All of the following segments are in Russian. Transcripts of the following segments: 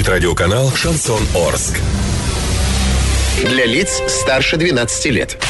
звучит радиоканал «Шансон Орск». Для лиц старше 12 лет.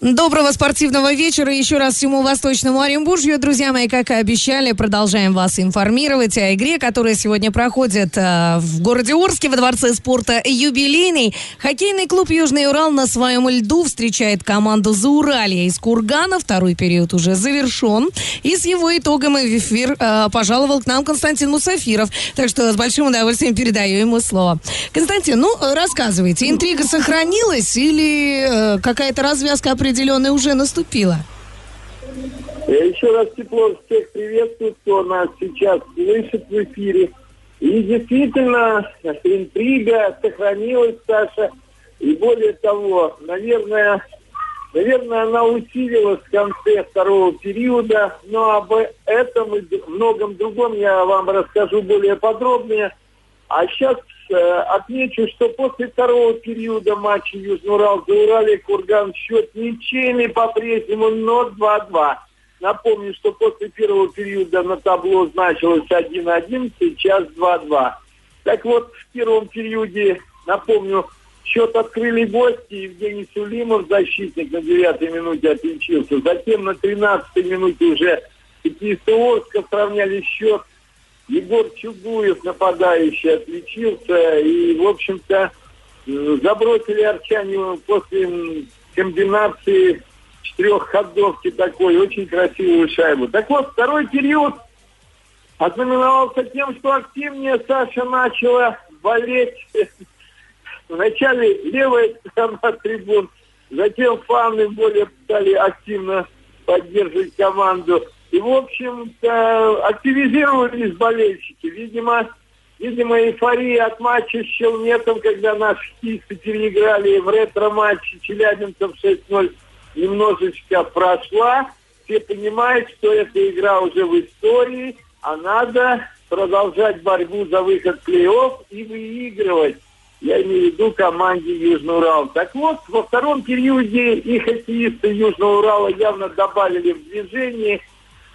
Доброго спортивного вечера еще раз всему Восточному Оренбуржью. Друзья мои, как и обещали, продолжаем вас информировать о игре, которая сегодня проходит э, в городе Орске во Дворце спорта «Юбилейный». Хоккейный клуб «Южный Урал» на своем льду встречает команду «Зауралья» из Кургана. Второй период уже завершен. И с его итогом в эфир э, пожаловал к нам Константин Мусафиров. Так что с большим удовольствием передаю ему слово. Константин, ну, рассказывайте, интрига сохранилась или э, какая-то развязка уже наступила? Я еще раз тепло всех приветствую, кто нас сейчас слышит в эфире. И действительно, интрига сохранилась, Саша. И более того, наверное, наверное, она усилилась в конце второго периода. Но об этом и многом другом я вам расскажу более подробнее. А сейчас э, отмечу, что после второго периода матча Южный за Урале Курган счет ничейный по-прежнему, но 2-2. Напомню, что после первого периода на табло значилось 1-1, сейчас 2-2. Так вот, в первом периоде, напомню, счет открыли гости. Евгений Сулимов, защитник, на девятой минуте отличился. Затем на тринадцатой минуте уже хоккеисты Орска сравняли счет. Егор Чугуев, нападающий, отличился. И, в общем-то, забросили арчане после комбинации четырехходовки такой, очень красивую шайбу. Так вот, второй период ознаменовался тем, что активнее Саша начала болеть. Вначале левая сторона трибун, затем фаны более стали активно поддерживать команду. И, в общем-то, активизировались болельщики. Видимо, видимо, эйфория от матча с Челнетом, когда наши кисты переиграли в ретро-матче челябинцев 6-0, немножечко прошла. Все понимают, что эта игра уже в истории, а надо продолжать борьбу за выход в плей-офф и выигрывать. Я имею в виду команде Южный Урал. Так вот, во втором периоде и хоккеисты Южного Урала явно добавили в движение –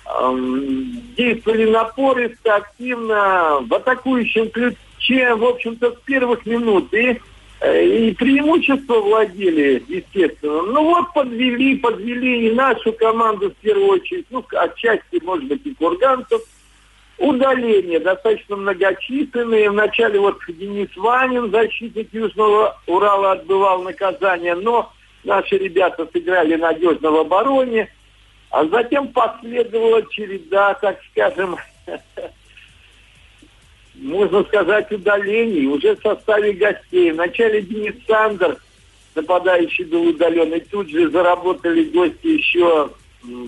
действовали напористо, активно, в атакующем ключе, в общем-то, с первых минут. И, э, и преимущество владели, естественно. Ну вот подвели, подвели и нашу команду в первую очередь, ну, отчасти, может быть, и курганцев. Удаления достаточно многочисленные. Вначале вот Денис Ванин, защитник Южного Урала, отбывал наказание, но наши ребята сыграли надежно в обороне. А затем последовала череда, так скажем, можно сказать, удалений уже в составе гостей. Вначале Денис Сандер, нападающий был удален, и тут же заработали гости еще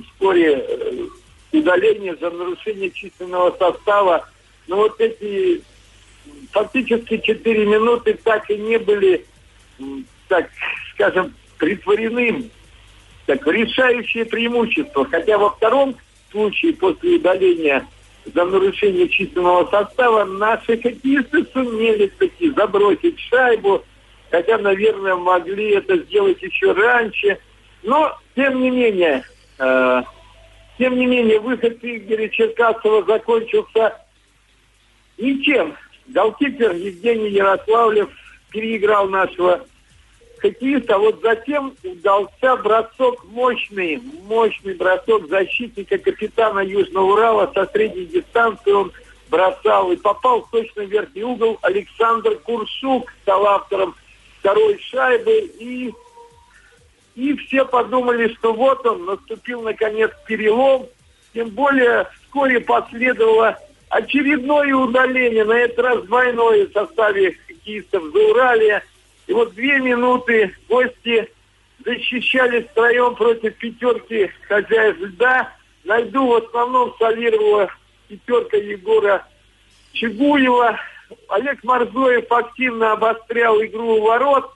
вскоре э, удаление за нарушение численного состава. Но вот эти фактически 4 минуты так и не были, так скажем, притворены так решающее преимущество. Хотя во втором случае после удаления за нарушение численного состава наши хоккеисты сумели таки забросить шайбу, хотя, наверное, могли это сделать еще раньше. Но, тем не менее, э, тем не менее, выход Игоря Черкасова закончился ничем. Голкипер Евгений Ярославлев переиграл нашего хоккеист, а вот затем удался бросок мощный, мощный бросок защитника капитана Южного Урала со средней дистанции он бросал и попал в точно верхний угол Александр Куршук стал автором второй шайбы и и все подумали, что вот он, наступил наконец перелом. Тем более вскоре последовало очередное удаление, на этот раз двойное в составе хоккеистов Зауралия – и вот две минуты гости защищались втроем против пятерки хозяев льда. На льду в основном солировала пятерка Егора Чигуева. Олег Морзоев активно обострял игру у ворот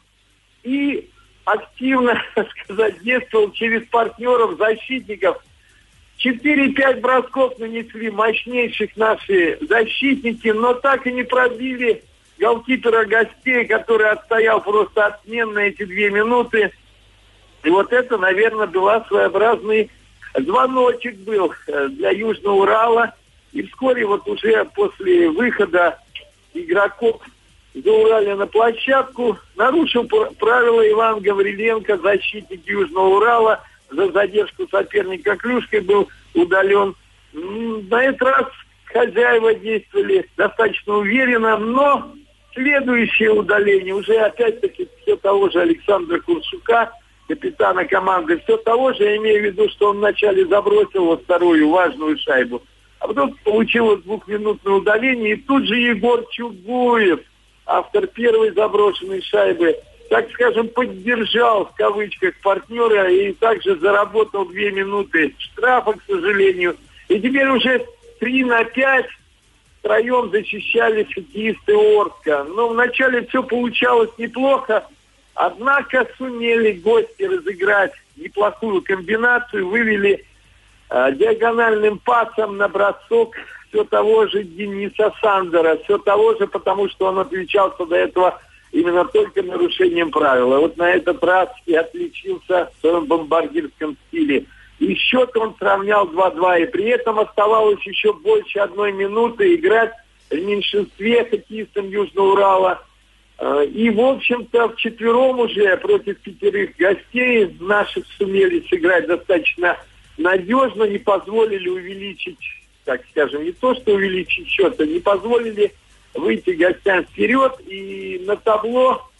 и активно, сказать, действовал через партнеров, защитников. 4-5 бросков нанесли мощнейших наши защитники, но так и не пробили голкипера гостей, который отстоял просто отменно эти две минуты. И вот это, наверное, была своеобразный звоночек был э, для Южного Урала. И вскоре вот уже после выхода игроков заурали на площадку, нарушил правила Иван Гавриленко, защитник Южного Урала, за задержку соперника Клюшкой был удален. На этот раз хозяева действовали достаточно уверенно, но следующее удаление уже опять-таки все того же Александра Куршука, капитана команды, все того же, я имею в виду, что он вначале забросил во вторую важную шайбу, а потом получилось двухминутное удаление, и тут же Егор Чугуев, автор первой заброшенной шайбы, так скажем, поддержал в кавычках партнера и также заработал две минуты штрафа, к сожалению. И теперь уже три на пять втроем защищали хоккеисты Орска. Но вначале все получалось неплохо, однако сумели гости разыграть неплохую комбинацию, вывели э, диагональным пасом на бросок все того же Дениса Сандера, все того же, потому что он отличался до этого именно только нарушением правил. вот на этот раз и отличился в своем бомбардирском стиле. И счет он сравнял 2-2, и при этом оставалось еще больше одной минуты играть в меньшинстве хоккеистам Южного Урала. Э, и, в общем-то, в четвером уже против пятерых гостей наших сумели сыграть достаточно надежно, не позволили увеличить так скажем, не то что увеличить счет, а не позволили выйти гостям вперед. И на табло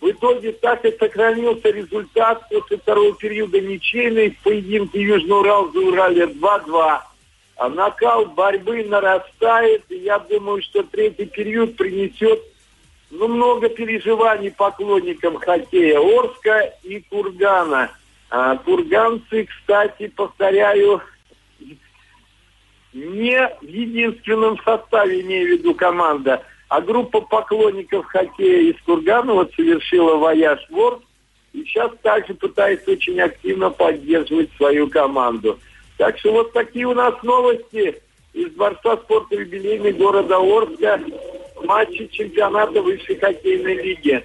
в итоге так и сохранился результат после второго периода ничейный в поединке Южный Урал за Урале 2-2. А накал борьбы нарастает, и я думаю, что третий период принесет ну, много переживаний поклонникам хоккея Орска и Кургана. А, курганцы, кстати, повторяю, не в единственном составе, имею в виду команда, а группа поклонников хоккея из Курганова совершила вояж в Орск и сейчас также пытается очень активно поддерживать свою команду. Так что вот такие у нас новости из Дворца спорта юбилейный города Орска матчи чемпионата высшей хоккейной лиги.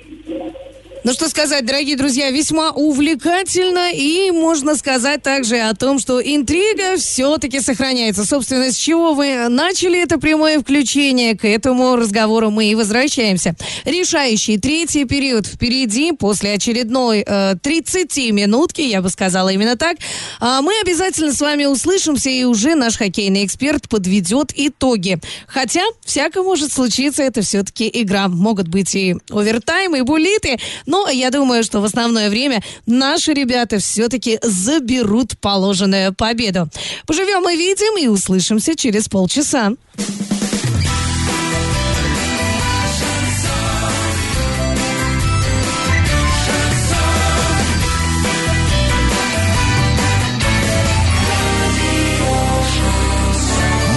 Ну что сказать, дорогие друзья, весьма увлекательно и можно сказать также о том, что интрига все-таки сохраняется. Собственно, с чего вы начали это прямое включение, к этому разговору мы и возвращаемся. Решающий третий период впереди, после очередной э, 30 минутки, я бы сказала именно так, э, мы обязательно с вами услышимся и уже наш хоккейный эксперт подведет итоги. Хотя, всяко может случиться, это все-таки игра. Могут быть и овертаймы, и булиты, но но я думаю, что в основное время наши ребята все-таки заберут положенную победу. Поживем и видим, и услышимся через полчаса.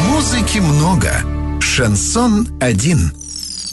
Музыки много. Шансон один.